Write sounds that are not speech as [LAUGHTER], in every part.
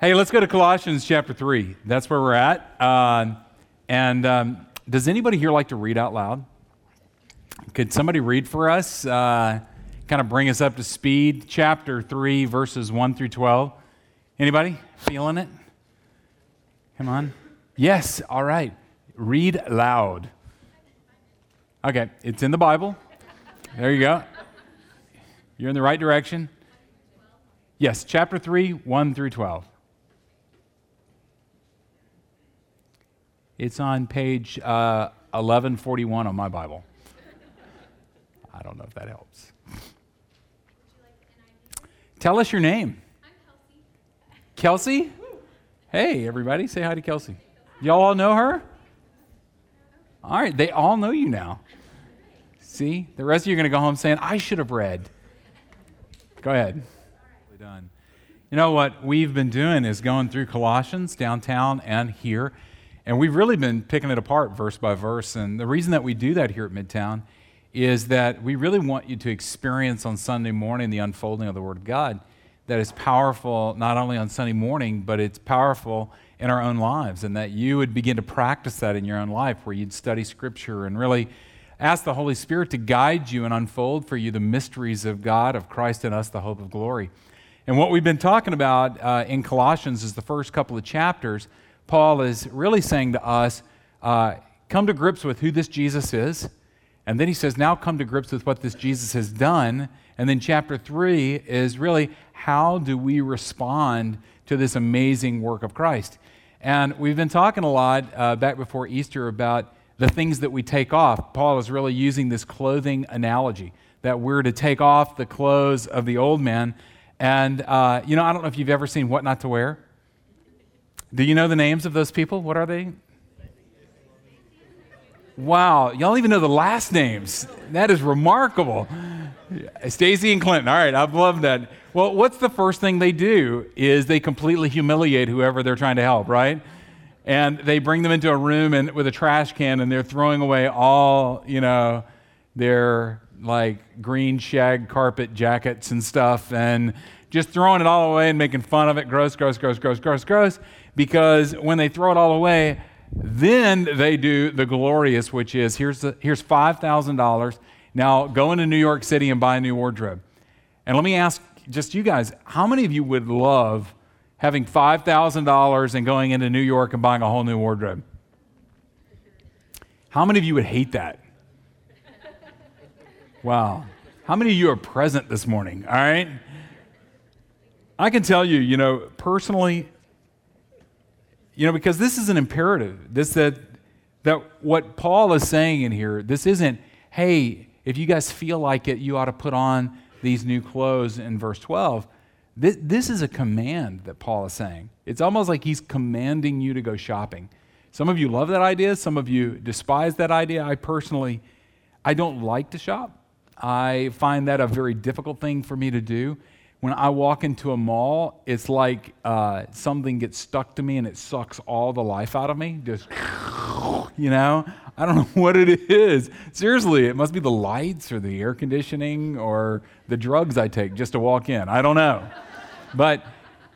Hey, let's go to Colossians chapter 3. That's where we're at. Uh, and um, does anybody here like to read out loud? Could somebody read for us? Uh, kind of bring us up to speed. Chapter 3, verses 1 through 12. Anybody feeling it? Come on. Yes, all right. Read loud. Okay, it's in the Bible. There you go. You're in the right direction. Yes, chapter 3, 1 through 12. It's on page uh, 1141 on my Bible. I don't know if that helps. Tell us your name. I'm Kelsey? Kelsey? Hey, everybody, say hi to Kelsey. Y'all all know her? All right, they all know you now. See, the rest of you are going to go home saying, I should have read. Go ahead. Done. You know what we've been doing is going through Colossians downtown and here, and we've really been picking it apart verse by verse. And the reason that we do that here at Midtown is that we really want you to experience on Sunday morning the unfolding of the Word of God that is powerful not only on Sunday morning, but it's powerful in our own lives, and that you would begin to practice that in your own life where you'd study Scripture and really ask the Holy Spirit to guide you and unfold for you the mysteries of God, of Christ in us, the hope of glory. And what we've been talking about uh, in Colossians is the first couple of chapters. Paul is really saying to us, uh, come to grips with who this Jesus is. And then he says, now come to grips with what this Jesus has done. And then chapter three is really how do we respond to this amazing work of Christ? And we've been talking a lot uh, back before Easter about the things that we take off. Paul is really using this clothing analogy that we're to take off the clothes of the old man. And, uh, you know, I don't know if you've ever seen What Not to Wear. Do you know the names of those people? What are they? Wow, y'all even know the last names. That is remarkable. Stacy and Clinton. All right, I've loved that. Well, what's the first thing they do is they completely humiliate whoever they're trying to help, right? And they bring them into a room and with a trash can and they're throwing away all, you know, their like green shag carpet jackets and stuff and just throwing it all away and making fun of it. Gross, gross, gross, gross, gross, gross. Because when they throw it all away, then they do the glorious, which is here's, here's $5,000. Now go into New York City and buy a new wardrobe. And let me ask just you guys, how many of you would love having $5,000 and going into New York and buying a whole new wardrobe? How many of you would hate that? Wow. How many of you are present this morning? All right. I can tell you, you know, personally, you know, because this is an imperative. This that that what Paul is saying in here, this isn't, hey, if you guys feel like it, you ought to put on these new clothes in verse 12. This, this is a command that Paul is saying. It's almost like he's commanding you to go shopping. Some of you love that idea, some of you despise that idea. I personally, I don't like to shop. I find that a very difficult thing for me to do. When I walk into a mall, it's like uh, something gets stuck to me and it sucks all the life out of me. Just, [LAUGHS] you know, I don't [LAUGHS] know what it is. Seriously, it must be the lights or the air conditioning or the drugs I take just to walk in. I don't know. but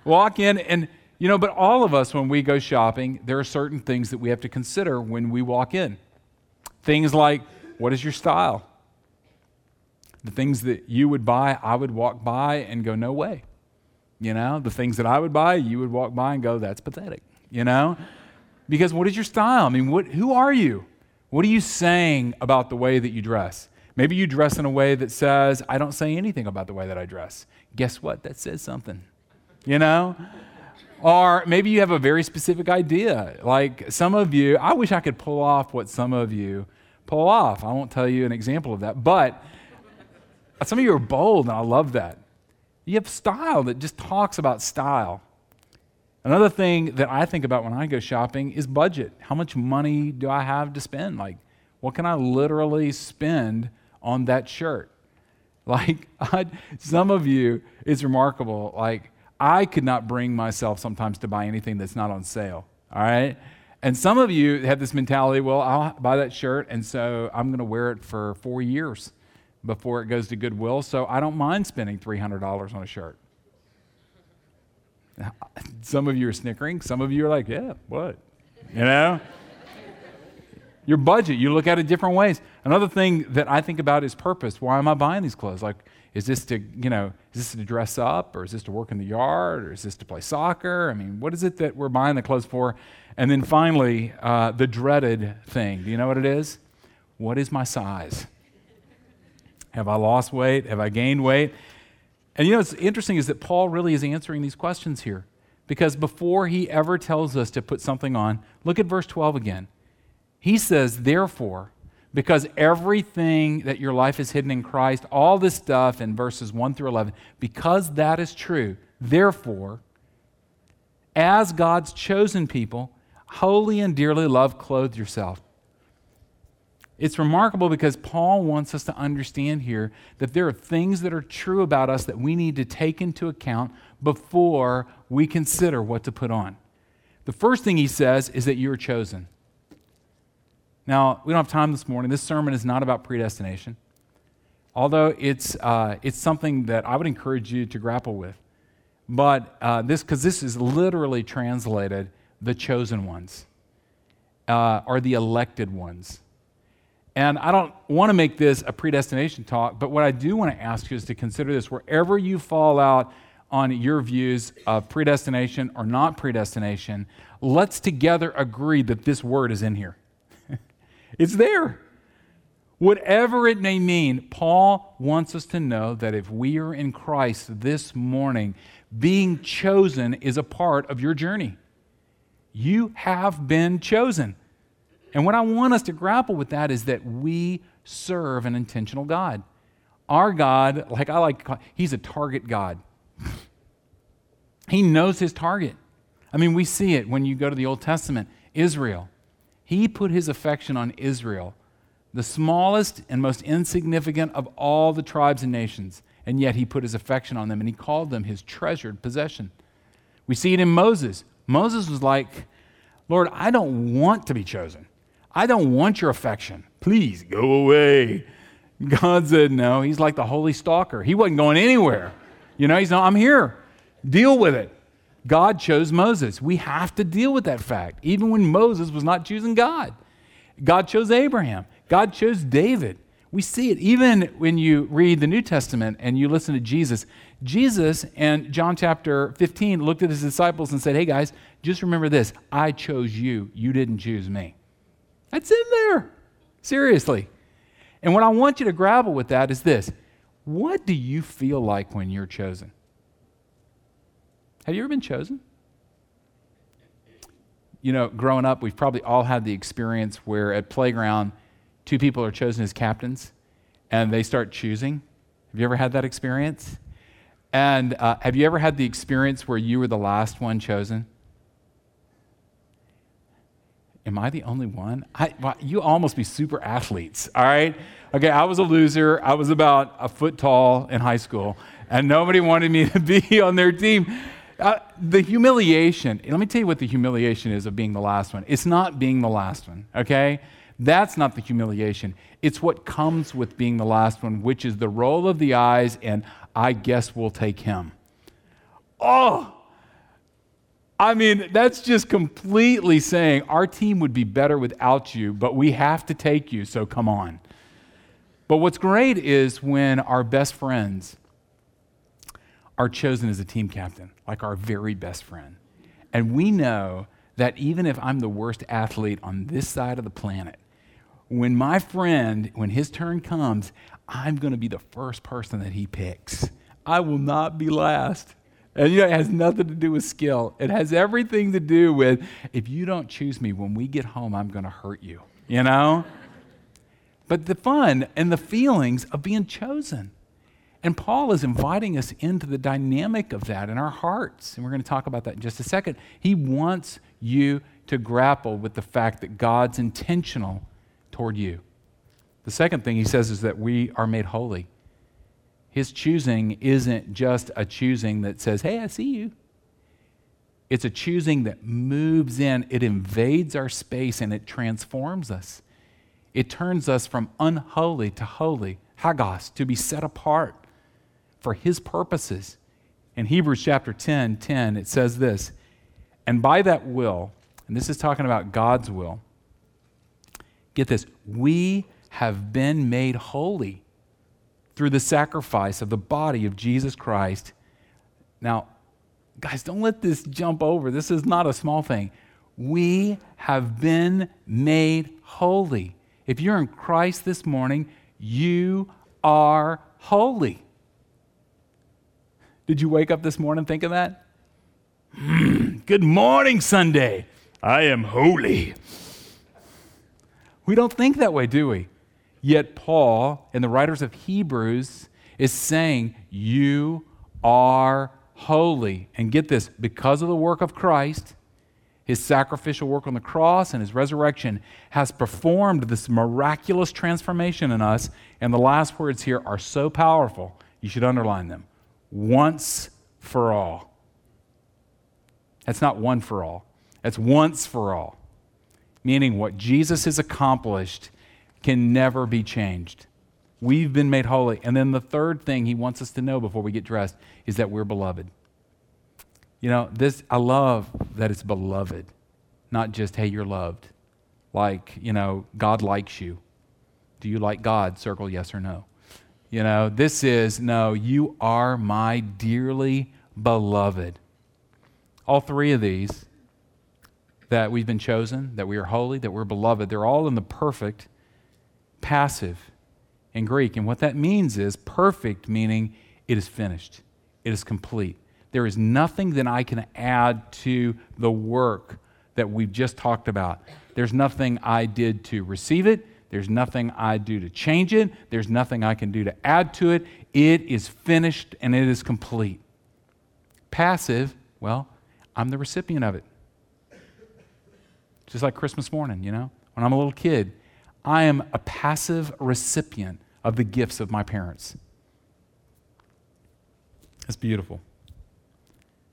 walk in and you know, but all of us when we go shopping, there are certain things that we have to consider when we walk in. Things like what is your style? The things that you would buy, I would walk by and go, no way. You know, the things that I would buy, you would walk by and go, that's pathetic. You know? Because what is your style? I mean, what, who are you? What are you saying about the way that you dress? Maybe you dress in a way that says, I don't say anything about the way that I dress. Guess what? That says something. You know? Or maybe you have a very specific idea. Like some of you, I wish I could pull off what some of you pull off. I won't tell you an example of that. But some of you are bold, and I love that. You have style that just talks about style. Another thing that I think about when I go shopping is budget. How much money do I have to spend? Like, what can I literally spend on that shirt? [LAUGHS] Like, I'd, some of you, it's remarkable. Like, I could not bring myself sometimes to buy anything that's not on sale. All right? And some of you have this mentality well, I'll buy that shirt, and so I'm going to wear it for four years before it goes to Goodwill, so I don't mind spending $300 on a shirt. [LAUGHS] Some of you are snickering. Some of you are like, yeah, what? You know? [LAUGHS] Your budget, you look at it different ways. Another thing that I think about is purpose. Why am I buying these clothes? Like, is this to, you know, is this to dress up or is this to work in the yard or is this to play soccer? I mean, what is it that we're buying the clothes for? And then finally, uh, the dreaded thing. Do you know what it is? What is my size? Have I lost weight? Have I gained weight? And you know what's interesting is that Paul really is answering these questions here. Because before he ever tells us to put something on, look at verse 12 again. He says, Therefore, because everything that your life is hidden in Christ, all this stuff in verses 1 through 11, because that is true, therefore, as God's chosen people, holy and dearly loved, clothe yourself. It's remarkable because Paul wants us to understand here that there are things that are true about us that we need to take into account before we consider what to put on. The first thing he says is that you're chosen. Now, we don't have time this morning. This sermon is not about predestination, although it's, uh, it's something that I would encourage you to grapple with. But uh, this, because this is literally translated the chosen ones uh, or the elected ones. And I don't want to make this a predestination talk, but what I do want to ask you is to consider this wherever you fall out on your views of predestination or not predestination, let's together agree that this word is in here. [LAUGHS] it's there. Whatever it may mean, Paul wants us to know that if we are in Christ this morning, being chosen is a part of your journey. You have been chosen. And what I want us to grapple with that is that we serve an intentional God. Our God, like I like, he's a target God. [LAUGHS] he knows his target. I mean, we see it when you go to the Old Testament. Israel. He put his affection on Israel, the smallest and most insignificant of all the tribes and nations. And yet he put his affection on them and he called them his treasured possession. We see it in Moses. Moses was like, Lord, I don't want to be chosen. I don't want your affection. Please go away. God said, No. He's like the holy stalker. He wasn't going anywhere. You know, he's not, I'm here. Deal with it. God chose Moses. We have to deal with that fact, even when Moses was not choosing God. God chose Abraham. God chose David. We see it even when you read the New Testament and you listen to Jesus. Jesus in John chapter 15 looked at his disciples and said, Hey guys, just remember this I chose you, you didn't choose me. That's in there. Seriously. And what I want you to grapple with that is this what do you feel like when you're chosen? Have you ever been chosen? You know, growing up, we've probably all had the experience where at playground, two people are chosen as captains and they start choosing. Have you ever had that experience? And uh, have you ever had the experience where you were the last one chosen? Am I the only one? I, well, you almost be super athletes, all right? Okay, I was a loser. I was about a foot tall in high school, and nobody wanted me [LAUGHS] to be on their team. Uh, the humiliation, let me tell you what the humiliation is of being the last one. It's not being the last one, okay? That's not the humiliation. It's what comes with being the last one, which is the roll of the eyes, and I guess we'll take him. Oh, I mean, that's just completely saying our team would be better without you, but we have to take you, so come on. But what's great is when our best friends are chosen as a team captain, like our very best friend. And we know that even if I'm the worst athlete on this side of the planet, when my friend, when his turn comes, I'm going to be the first person that he picks. I will not be last. And you know, it has nothing to do with skill. It has everything to do with if you don't choose me when we get home, I'm going to hurt you, you know? but the fun and the feelings of being chosen. And Paul is inviting us into the dynamic of that in our hearts. And we're going to talk about that in just a second. He wants you to grapple with the fact that God's intentional toward you. The second thing he says is that we are made holy. His choosing isn't just a choosing that says, hey, I see you. It's a choosing that moves in, it invades our space, and it transforms us. It turns us from unholy to holy, hagios, to be set apart for His purposes. In Hebrews chapter 10 10, it says this, and by that will, and this is talking about God's will, get this, we have been made holy through the sacrifice of the body of Jesus Christ. Now, guys, don't let this jump over. This is not a small thing. We have been made holy. If you're in Christ this morning, you are holy. Did you wake up this morning thinking that? Mm, good morning, Sunday. I am holy. We don't think that way, do we? Yet, Paul and the writers of Hebrews is saying, You are holy. And get this because of the work of Christ, his sacrificial work on the cross and his resurrection has performed this miraculous transformation in us. And the last words here are so powerful, you should underline them once for all. That's not one for all, that's once for all. Meaning, what Jesus has accomplished can never be changed. We've been made holy. And then the third thing he wants us to know before we get dressed is that we're beloved. You know, this I love that it's beloved, not just hey, you're loved. Like, you know, God likes you. Do you like God? Circle yes or no. You know, this is no, you are my dearly beloved. All three of these that we've been chosen, that we are holy, that we're beloved, they're all in the perfect passive in Greek. And what that means is perfect, meaning it is finished, it is complete. There is nothing that I can add to the work that we've just talked about. There's nothing I did to receive it. There's nothing I do to change it. There's nothing I can do to add to it. It is finished and it is complete. Passive, well, I'm the recipient of it. Just like Christmas morning, you know? When I'm a little kid, I am a passive recipient of the gifts of my parents. It's beautiful.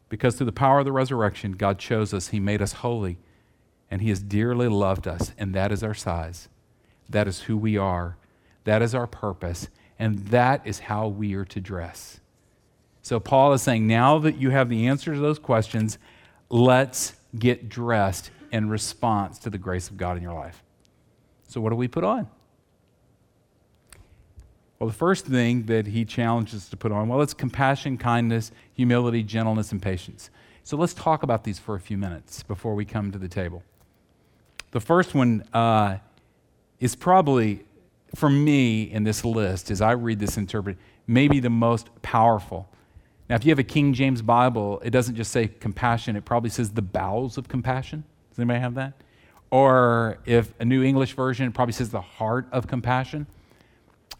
Because through the power of the resurrection, God chose us, He made us holy, and He has dearly loved us, and that is our size. That is who we are. That is our purpose, and that is how we are to dress. So, Paul is saying, now that you have the answer to those questions, let's get dressed in response to the grace of God in your life. So, what do we put on? Well, the first thing that he challenges us to put on, well, it's compassion, kindness, humility, gentleness, and patience. So let's talk about these for a few minutes before we come to the table. The first one uh, is probably, for me in this list, as I read this interpret, maybe the most powerful. Now, if you have a King James Bible, it doesn't just say compassion, it probably says the bowels of compassion. Does anybody have that? Or if a New English version, probably says the heart of compassion.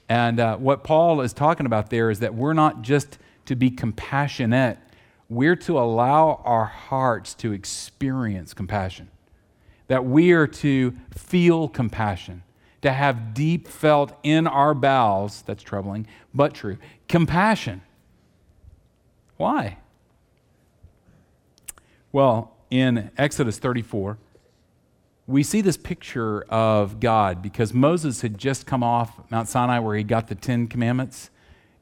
And uh, what Paul is talking about there is that we're not just to be compassionate, we're to allow our hearts to experience compassion. That we are to feel compassion, to have deep felt in our bowels, that's troubling, but true, compassion. Why? Well, in Exodus 34, we see this picture of God because Moses had just come off Mount Sinai where he got the Ten Commandments.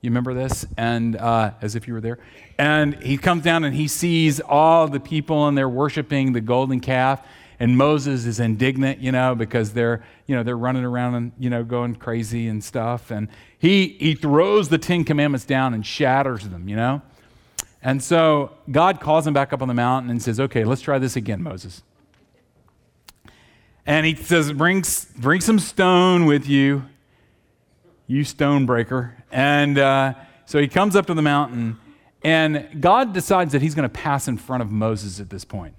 You remember this? And uh, as if you were there. And he comes down and he sees all the people and they're worshiping the golden calf. And Moses is indignant, you know, because they're, you know, they're running around and, you know, going crazy and stuff. And he, he throws the Ten Commandments down and shatters them, you know. And so God calls him back up on the mountain and says, okay, let's try this again, Moses. And he says, bring, bring some stone with you, you stone breaker. And uh, so he comes up to the mountain, and God decides that he's going to pass in front of Moses at this point.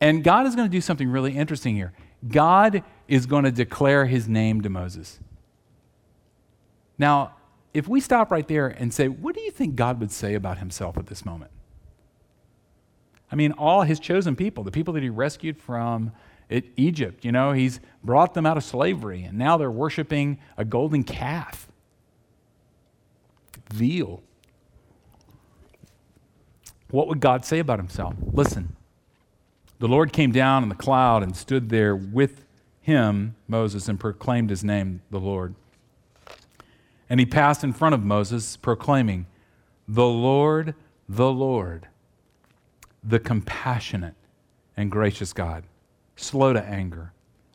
And God is going to do something really interesting here. God is going to declare his name to Moses. Now, if we stop right there and say, what do you think God would say about himself at this moment? I mean, all his chosen people, the people that he rescued from Egypt. You know, he's brought them out of slavery, and now they're worshiping a golden calf. Veal. What would God say about himself? Listen. The Lord came down in the cloud and stood there with him, Moses, and proclaimed his name, the Lord. And he passed in front of Moses, proclaiming, The Lord, the Lord, the compassionate and gracious God, slow to anger,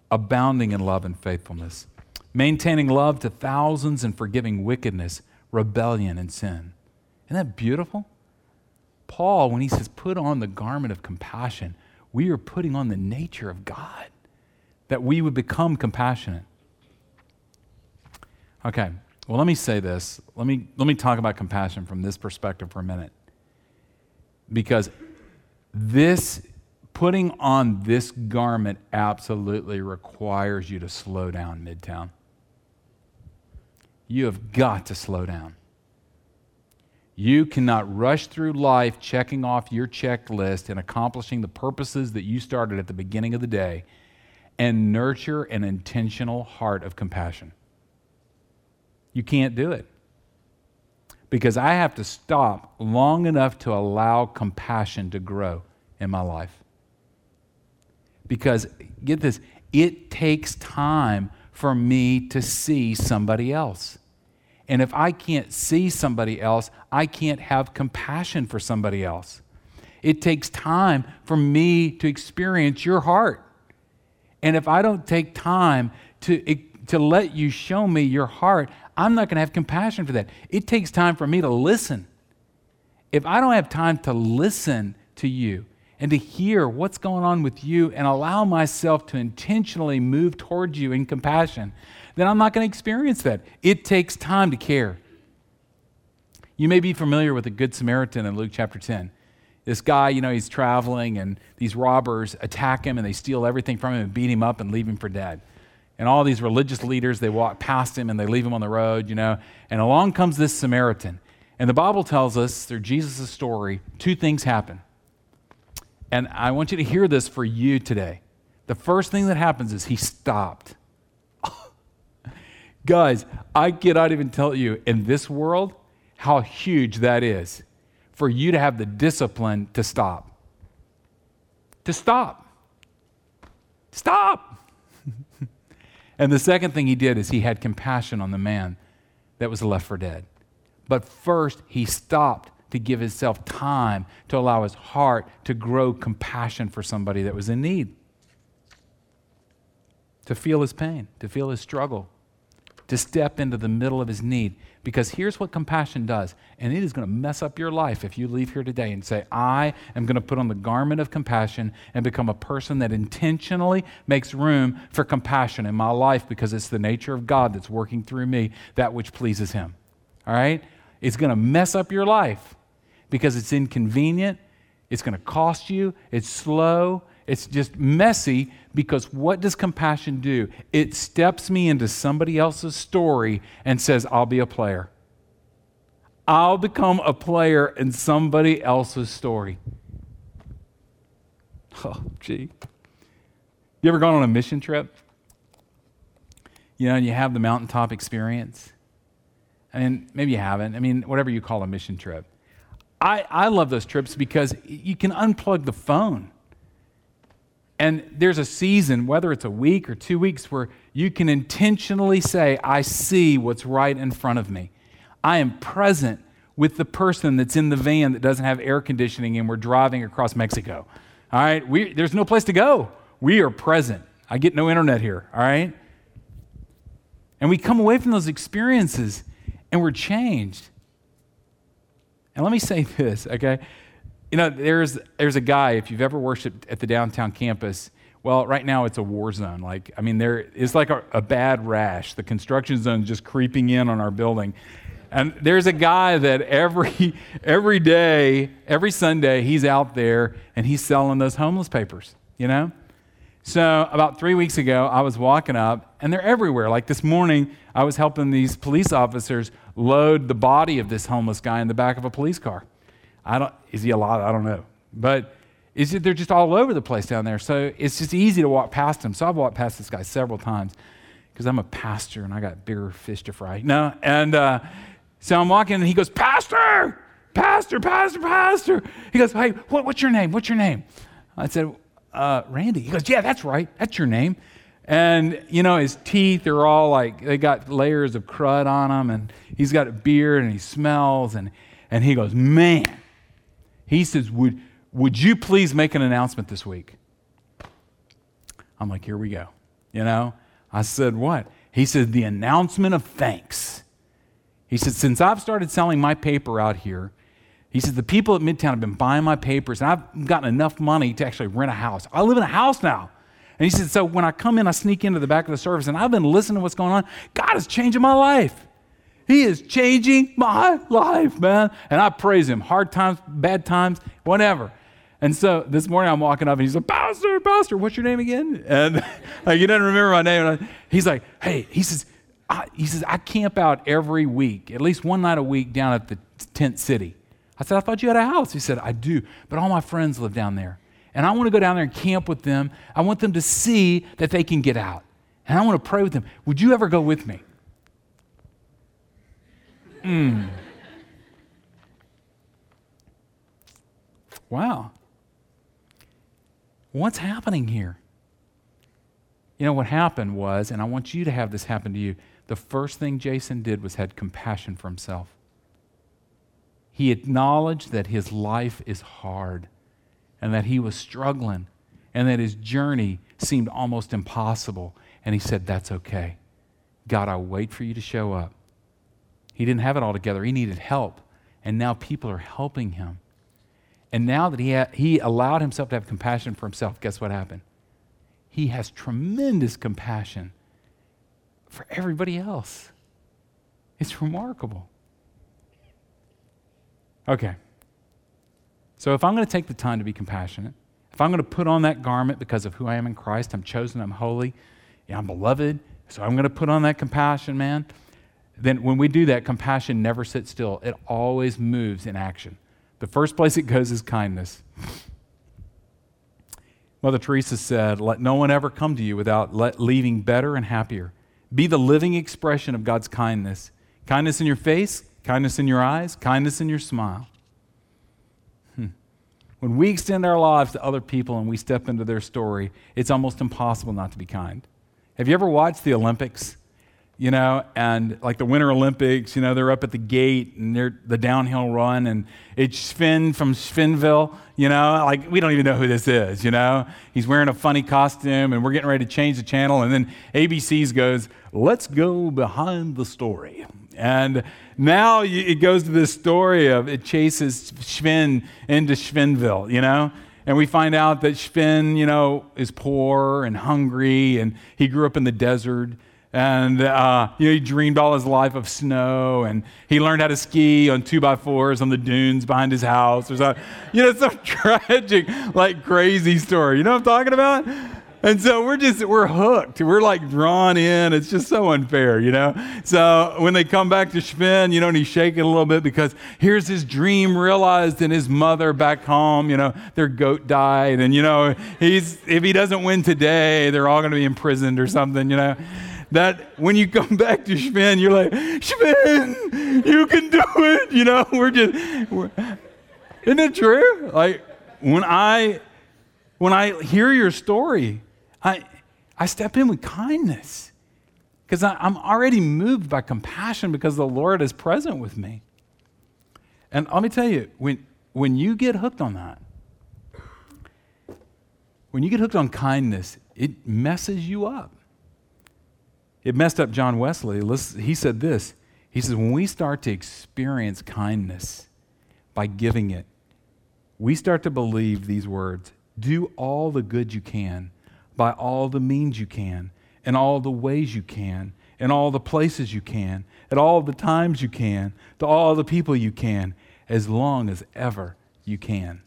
abounding in love and faithfulness, maintaining love to thousands and forgiving wickedness, rebellion, and sin. Isn't that beautiful? Paul, when he says, put on the garment of compassion, we are putting on the nature of God, that we would become compassionate. Okay, well, let me say this. Let me, let me talk about compassion from this perspective for a minute. Because this, putting on this garment absolutely requires you to slow down, Midtown. You have got to slow down. You cannot rush through life checking off your checklist and accomplishing the purposes that you started at the beginning of the day and nurture an intentional heart of compassion. You can't do it. Because I have to stop long enough to allow compassion to grow in my life. Because, get this, it takes time for me to see somebody else. And if I can't see somebody else, I can't have compassion for somebody else. It takes time for me to experience your heart. And if I don't take time to, to let you show me your heart, I'm not going to have compassion for that. It takes time for me to listen. If I don't have time to listen to you and to hear what's going on with you and allow myself to intentionally move towards you in compassion, then I'm not going to experience that. It takes time to care. You may be familiar with the Good Samaritan in Luke chapter 10. This guy, you know, he's traveling and these robbers attack him and they steal everything from him and beat him up and leave him for dead. And all these religious leaders, they walk past him and they leave him on the road, you know. And along comes this Samaritan. And the Bible tells us, through Jesus' story, two things happen. And I want you to hear this for you today. The first thing that happens is he stopped. [LAUGHS] Guys, I cannot even tell you in this world how huge that is for you to have the discipline to stop. To stop. Stop. [LAUGHS] and the second thing he did is he had compassion on the man that was left for dead. But first, he stopped to give himself time to allow his heart to grow compassion for somebody that was in need, to feel his pain, to feel his struggle, to step into the middle of his need. Because here's what compassion does, and it is going to mess up your life if you leave here today and say, I am going to put on the garment of compassion and become a person that intentionally makes room for compassion in my life because it's the nature of God that's working through me, that which pleases Him. All right? It's going to mess up your life because it's inconvenient, it's going to cost you, it's slow, it's just messy because what does compassion do? It steps me into somebody else's story and says, I'll be a player. I'll become a player in somebody else's story. [LAUGHS] Oh, gee. You ever gone on a mission trip? You know, and you have the mountaintop experience? I mean, maybe you haven't. I mean, whatever you call a mission trip. I, I love those trips because you can unplug the phone and there's a season, whether it's a week or two weeks, where you can intentionally say, I see what's right in front of me. I am present with the person that's in the van that doesn't have air conditioning and we're driving across Mexico. All right? We, there's no place to go. We are present. I get no internet here. All right? And we come away from those experiences and we're changed. And let me say [LAUGHS] this, okay? You know, there's, there's a guy, if you've ever worshiped at the downtown campus, well, right now it's a war zone. Like, I mean, there is like a, a bad rash. The construction zone is just creeping in on our building. And there's a guy that every, [LAUGHS] every day, every Sunday, he's out there and he's selling those homeless papers, you know? So, about three weeks ago, I was walking up, and they're everywhere. Like this morning, I was helping these police officers load the body of this homeless guy in the back of a police car. I don't, is he alive? I don't know. But it's just, they're just all over the place down there. So it's just easy to walk past him. So I've walked past this guy several times because I'm a pastor and I got bigger fish to fry. No, and uh, so I'm walking and he goes, Pastor, Pastor, Pastor, Pastor. He goes, Hey, what, what's your name? What's your name? I said, uh, Randy. He goes, Yeah, that's right. That's your name. And, you know, his teeth are all like, they got layers of crud on them, and he's got a beard and he smells. And And he goes, Man, he says, Would, would you please make an announcement this week? I'm like, Here we go. You know? I said, What? He said, The announcement of thanks. He said, Since I've started selling my paper out here, he says, The people at Midtown have been buying my papers, and I've gotten enough money to actually rent a house. I live in a house now. And he said, So when I come in, I sneak into the back of the service, and I've been listening to what's going on. God is changing my life. He is changing my life, man. And I praise him. Hard times, bad times, whatever. And so this morning I'm walking up and he's like, Pastor, Pastor, what's your name again? And [LAUGHS] like, he doesn't remember my name. And he's like, hey, he says, I, he says, I camp out every week, at least one night a week down at the tent city. I said, I thought you had a house. He said, I do, but all my friends live down there. And I want to go down there and camp with them. I want them to see that they can get out. And I want to pray with them. Would you ever go with me? Mm. Wow. What's happening here? You know, what happened was, and I want you to have this happen to you, the first thing Jason did was had compassion for himself. He acknowledged that his life is hard and that he was struggling and that his journey seemed almost impossible. And he said, That's okay. God, I'll wait for you to show up. He didn't have it all together, he needed help. And now people are helping him. And now that he, he allowed himself to have compassion for himself, guess what happened? He has tremendous compassion for everybody else. It's remarkable. Okay. So if I'm going to take the time to be compassionate, if I'm going to put on that garment because of who I am in Christ, I'm chosen, I'm holy, yeah, I'm beloved, so I'm going to put on that compassion, man then when we do that, compassion never sits still. It always moves in action. The first place it goes is kindness. Mother Teresa said, Let no one ever come to you without leaving better and happier. Be the living expression of God's kindness. Kindness in your face, kindness in your eyes, kindness in your smile. Hmm. When we extend our lives to other people and we step into their story, it's almost impossible not to be kind. Have you ever watched the Olympics? you know, and like the Winter Olympics, you know, they're up at the gate and they're the downhill run, and it's Sven from Svenville, you know, like we don't even know who this is, you know. He's wearing a funny costume, and we're getting ready to change the channel, and then ABC's goes, let's go behind the story. And now it goes to this story of it chases Sven into Svenville, you know. And we find out that Sven, you know, is poor and hungry, and he grew up in the desert and uh, you know, he dreamed all his life of snow, and he learned how to ski on two by fours on the dunes behind his house. Or something. You know, some [LAUGHS] tragic, like crazy story. You know what I'm talking about? And so we're just we're hooked. We're like drawn in. It's just so unfair, you know. So when they come back to Sven, you know, and he's shaking a little bit because here's his dream realized, and his mother back home, you know, their goat died, and you know, he's if he doesn't win today, they're all going to be imprisoned or something, you know that when you come [LAUGHS] back to Sven, you're like, Sven, you can do it. You know, we're just, we're, isn't it true? Like when I, when I hear your story, I, I step in with kindness because I'm already moved by compassion because the Lord is present with me. And let me tell you, when, when you get hooked on that, when you get hooked on kindness, it messes you up. It messed up John Wesley. He said this He says, when we start to experience kindness by giving it, we start to believe these words do all the good you can by all the means you can, in all the ways you can, in all the places you can, at all the times you can, to all the people you can, as long as ever you can.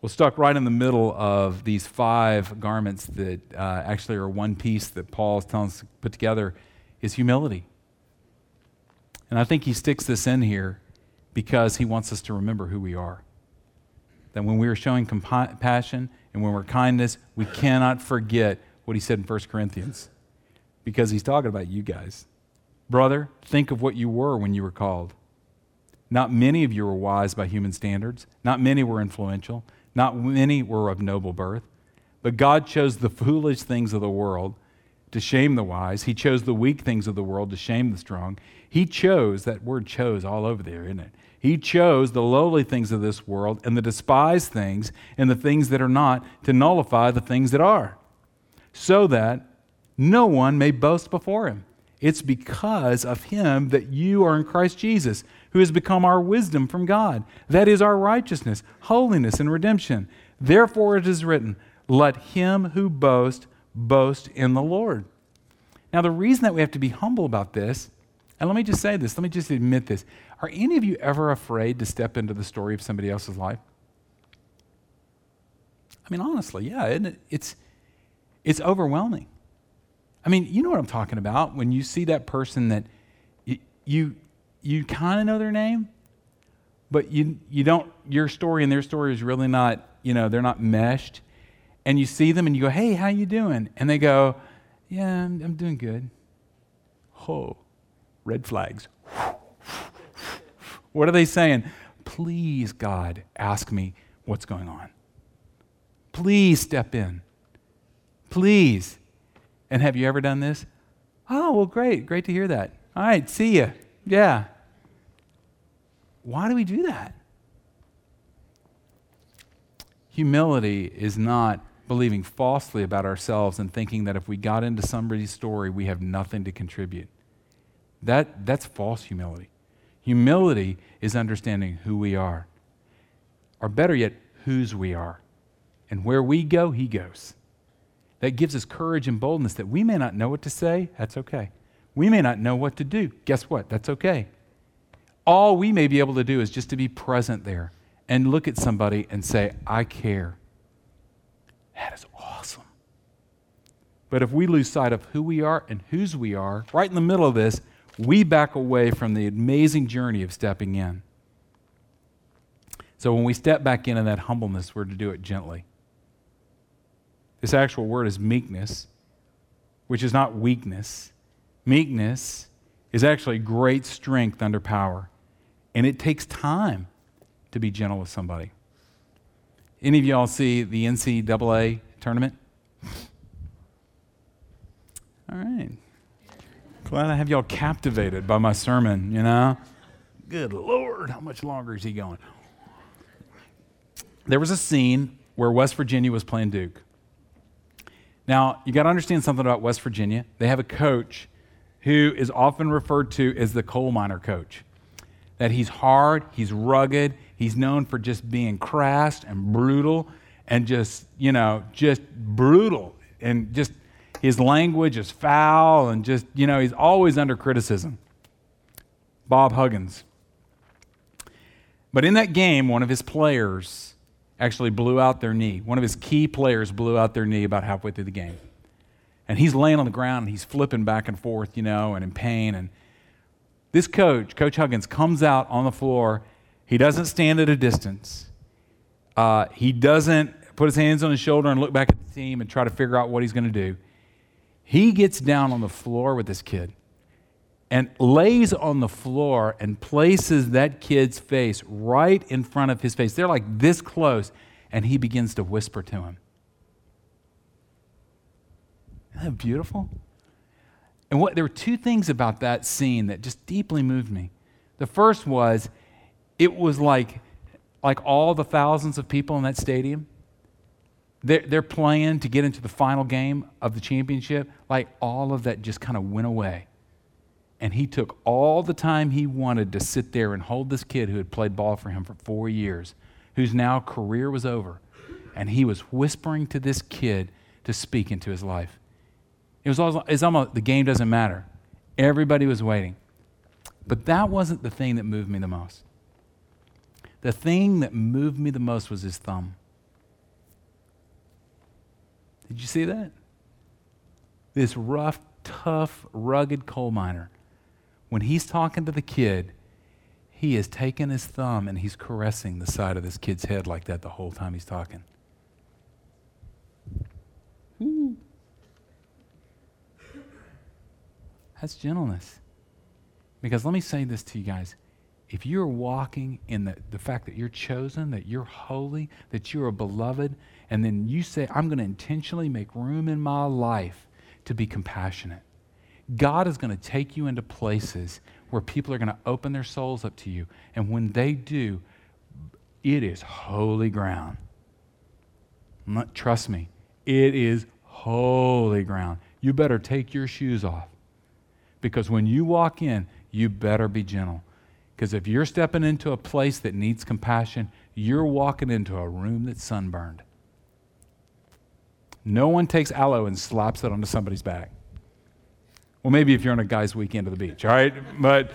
Well, stuck right in the middle of these five garments that uh, actually are one piece that Paul is telling us to put together is humility. And I think he sticks this in here because he wants us to remember who we are. That when we are showing compassion and when we're kindness, we cannot forget what he said in 1 Corinthians because he's talking about you guys. Brother, think of what you were when you were called. Not many of you were wise by human standards. Not many were influential. Not many were of noble birth, but God chose the foolish things of the world to shame the wise. He chose the weak things of the world to shame the strong. He chose, that word chose all over there, isn't it? He chose the lowly things of this world and the despised things and the things that are not to nullify the things that are, so that no one may boast before him. It's because of him that you are in Christ Jesus, who has become our wisdom from God. That is our righteousness, holiness, and redemption. Therefore it is written, Let him who boasts boast in the Lord. Now, the reason that we have to be humble about this, and let me just say this, let me just admit this. Are any of you ever afraid to step into the story of somebody else's life? I mean, honestly, yeah, it? it's, it's overwhelming. I mean, you know what I'm talking about when you see that person that you, you, you kind of know their name, but you, you don't, your story and their story is really not, you know, they're not meshed. And you see them and you go, hey, how you doing? And they go, yeah, I'm, I'm doing good. Oh, red flags. [LAUGHS] what are they saying? Please, God, ask me what's going on. Please step in. Please. And have you ever done this? Oh, well, great. Great to hear that. All right, see you. Yeah. Why do we do that? Humility is not believing falsely about ourselves and thinking that if we got into somebody's story, we have nothing to contribute. That, that's false humility. Humility is understanding who we are, or better yet, whose we are. And where we go, He goes that gives us courage and boldness that we may not know what to say. That's okay. We may not know what to do. Guess what? That's okay. All we may be able to do is just to be present there and look at somebody and say, I care. That is awesome. But if we lose sight of who we are and whose we are, right in the middle of this, we back away from the amazing journey of stepping in. So when we step back into that humbleness, we're to do it gently. This actual word is meekness, which is not weakness. Meekness is actually great strength under power, and it takes time to be gentle with somebody. Any of y'all see the NCAA tournament? [LAUGHS] All right. Glad I have y'all captivated by my sermon, you know? Good Lord, how much longer is he going? There was a scene where West Virginia was playing Duke. Now, you got to understand something about West Virginia. They have a coach who is often referred to as the coal miner coach. That he's hard, he's rugged, he's known for just being crass and brutal and just, you know, just brutal. And just his language is foul and just, you know, he's always under criticism. Bob Huggins. But in that game, one of his players actually blew out their knee. One of his key players blew out their knee about halfway through the game. And he's laying on the ground and he's flipping back and forth, you know, and in pain. And this coach, Coach Huggins, comes out on the floor. He doesn't stand at a distance. Uh, he doesn't put his hands on his shoulder and look back at the team and try to figure out what he's going to do. He gets down on the floor with this kid and lays on the floor and places that kid's face right in front of his face. They're like this close, and he begins to whisper to him. Isn't that beautiful? And what there were two things about that scene that just deeply moved me. The first was it was like like all the thousands of people in that stadium. They're, they're playing to get into the final game of the championship. Like all of that just kind of went away and he took all the time he wanted to sit there and hold this kid who had played ball for him for four years, whose now career was over. And he was whispering to this kid to speak into his life. It was almost, it's almost the game doesn't matter. Everybody was waiting. But that wasn't the thing that moved me the most. The thing that moved me the most was his thumb. Did you see that? This rough, tough, rugged coal miner when he's talking to the kid, he is taking his thumb and he's caressing the side of this kid's head like that the whole time he's talking. That's gentleness. Because let me say this to you guys. If you're walking in the, the fact that you're chosen, that you're holy, that you're a beloved, and then you say, I'm going to intentionally make room in my life to be compassionate. God is going to take you into places where people are going to open their souls up to you. And when they do, it is holy ground. Trust me, it is holy ground. You better take your shoes off. Because when you walk in, you better be gentle. Because if you're stepping into a place that needs compassion, you're walking into a room that's sunburned. No one takes aloe and slaps it onto somebody's back. Well, maybe if you're on a guy's weekend at the beach, all right? But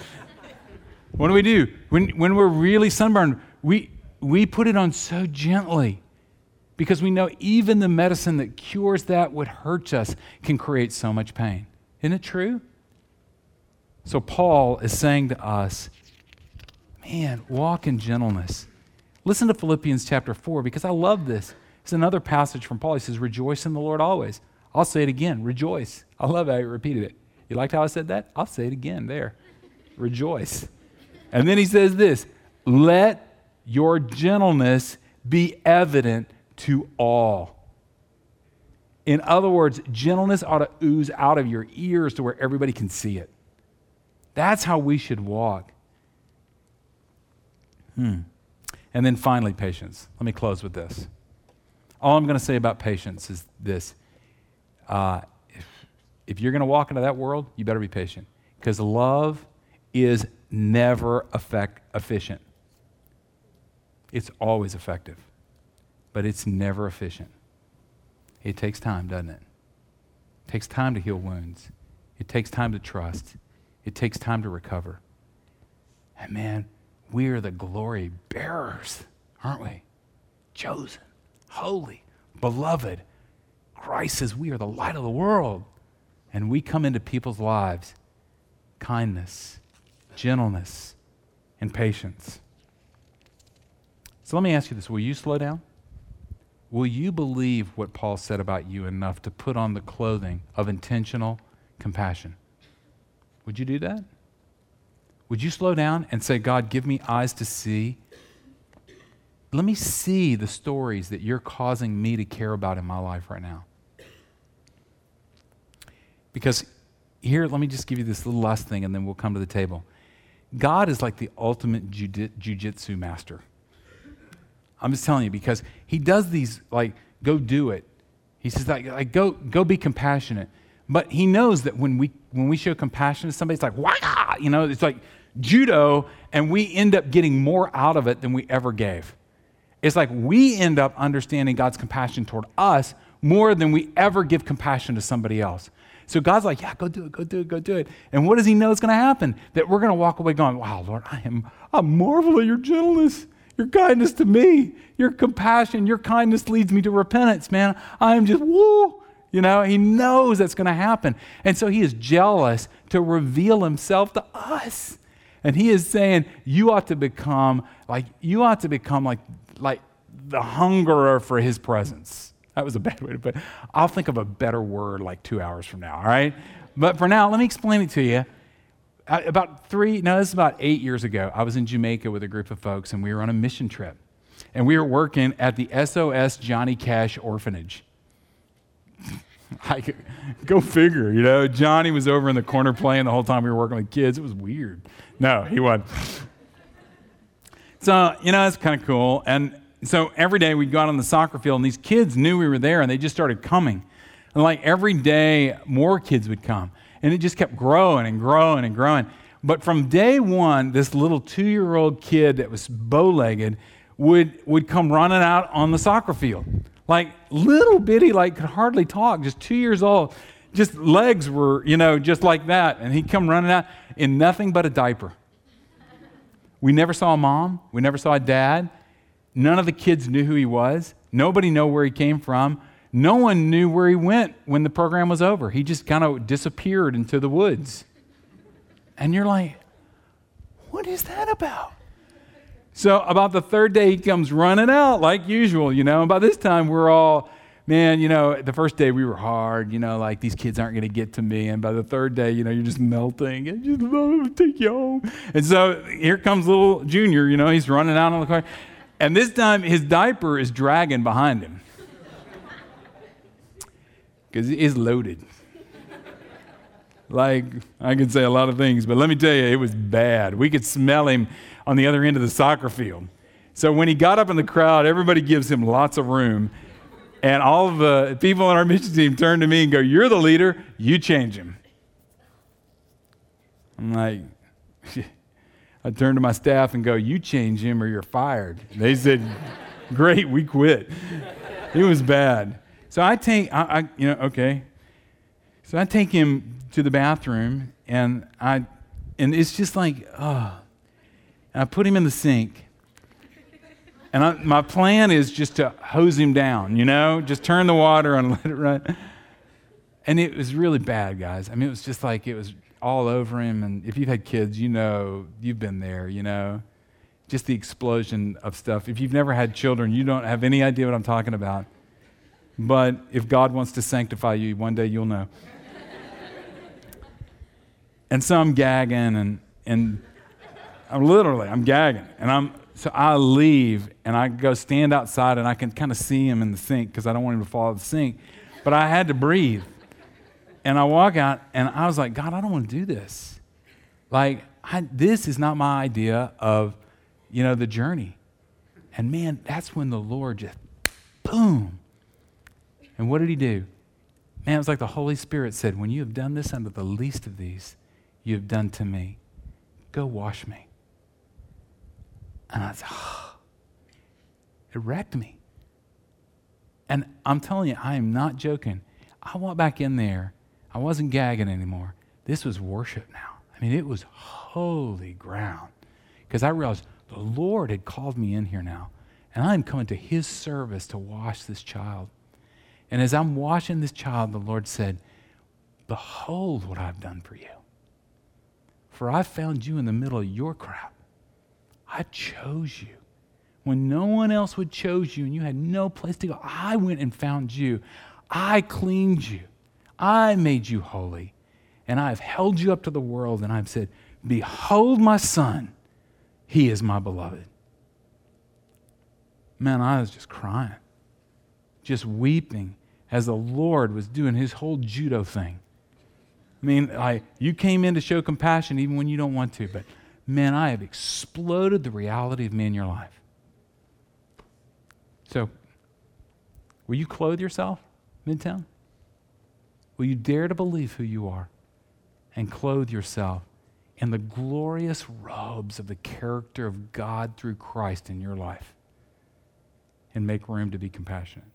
what do we do? When, when we're really sunburned, we, we put it on so gently because we know even the medicine that cures that, would hurt us, can create so much pain. Isn't it true? So, Paul is saying to us, man, walk in gentleness. Listen to Philippians chapter 4 because I love this. It's another passage from Paul. He says, Rejoice in the Lord always. I'll say it again rejoice. I love how he repeated it. You liked how I said that? I'll say it again there. Rejoice. And then he says this Let your gentleness be evident to all. In other words, gentleness ought to ooze out of your ears to where everybody can see it. That's how we should walk. Hmm. And then finally, patience. Let me close with this. All I'm going to say about patience is this uh, if, if you're going to walk into that world, you better be patient because love is never effect, efficient. It's always effective, but it's never efficient. It takes time, doesn't it? It takes time to heal wounds. It takes time to trust. It takes time to recover. And man, we are the glory bearers, aren't we? Chosen, holy, beloved. Christ says we are the light of the world. And we come into people's lives kindness, gentleness, and patience. So let me ask you this Will you slow down? Will you believe what Paul said about you enough to put on the clothing of intentional compassion? Would you do that? Would you slow down and say, God, give me eyes to see? Let me see the stories that you're causing me to care about in my life right now. Because here, let me just give you this little last thing and then we'll come to the table. God is like the ultimate jujitsu master. I'm just telling you because he does these like go do it. He says like, like go go be compassionate. But he knows that when we when we show compassion to somebody, it's like Wah! you know, it's like judo, and we end up getting more out of it than we ever gave. It's like we end up understanding God's compassion toward us more than we ever give compassion to somebody else. So God's like, yeah, go do it, go do it, go do it. And what does He know is going to happen? That we're going to walk away going, wow, Lord, I am, I marvel at your gentleness, your kindness to me, your compassion, your kindness leads me to repentance, man. I am just, whoa. You know, He knows that's going to happen. And so He is jealous to reveal Himself to us. And He is saying, you ought to become like, you ought to become like, like the hungerer for His presence that was a bad way to put it. I'll think of a better word like two hours from now, all right? But for now, let me explain it to you. Uh, about three, no, this is about eight years ago, I was in Jamaica with a group of folks and we were on a mission trip. And we were working at the SOS Johnny Cash Orphanage. [LAUGHS] I, go figure, you know. Johnny was over in the corner playing the whole time we were working with kids. It was weird. No, he wasn't. So, you know, it's kind of cool. And so every day we'd go out on the soccer field, and these kids knew we were there, and they just started coming. And like every day, more kids would come. And it just kept growing and growing and growing. But from day one, this little two year old kid that was bow legged would, would come running out on the soccer field. Like little bitty, like could hardly talk, just two years old. Just legs were, you know, just like that. And he'd come running out in nothing but a diaper. We never saw a mom. We never saw a dad. None of the kids knew who he was. Nobody knew where he came from. No one knew where he went when the program was over. He just kind of disappeared into the woods. And you're like, what is that about? So, about the third day, he comes running out like usual, you know. And by this time, we're all, man, you know, the first day we were hard, you know, like these kids aren't going to get to me. And by the third day, you know, you're just melting and just oh, take you home. And so here comes little Junior, you know, he's running out on the car. And this time his diaper is dragging behind him because it is loaded. like, I can say a lot of things, but let me tell you, it was bad. We could smell him on the other end of the soccer field. So when he got up in the crowd, everybody gives him lots of room. And all of the people on our mission team turn to me and go, You're the leader, you change him. I'm like, [LAUGHS] I turn to my staff and go, You change him or you're fired. They said, [LAUGHS] Great, we quit. It was bad. So I take, I, I, you know, okay. So I take him to the bathroom and I, and it's just like, oh. And I put him in the sink. And I, my plan is just to hose him down, you know, just turn the water on and [LAUGHS] let it run. And it was really bad, guys. I mean, it was just like it was all over him. And if you've had kids, you know, you've been there, you know, just the explosion of stuff. If you've never had children, you don't have any idea what I'm talking about. But if God wants to sanctify you, one day you'll know. and so I'm gagging and, and I'm literally, I'm gagging. And I'm, so I leave and I go stand outside and I can kind of see him in the sink because I don't want him to fall in the sink. But I had to breathe. And I walk out and I was like, God, I don't want to do this. Like, I, this is not my idea of, you know, the journey. And man, that's when the Lord just, boom. And what did he do? Man, it was like the Holy Spirit said, When you have done this unto the least of these, you have done to me. Go wash me. And I said, oh, it wrecked me. And I'm telling you, I am not joking. I went back in there I wasn't gagging anymore. This was worship now. I mean, it was holy ground because I realized the Lord had called me in here now, and I'm coming to His service to wash this child. And as I'm washing this child, the Lord said, Behold what I've done for you. For I found you in the middle of your crap. I chose you. When no one else would chose you and you had no place to go, I went and found you. I cleaned you. I made you holy, and I have held you up to the world, and I've said, Behold my son, he is my beloved. Man, I was just crying, just weeping as the Lord was doing his whole judo thing. I mean, I, you came in to show compassion even when you don't want to, but man, I have exploded the reality of me in your life. So, will you clothe yourself, Midtown? Will you dare to believe who you are and clothe yourself in the glorious robes of the character of God through Christ in your life and make room to be compassionate?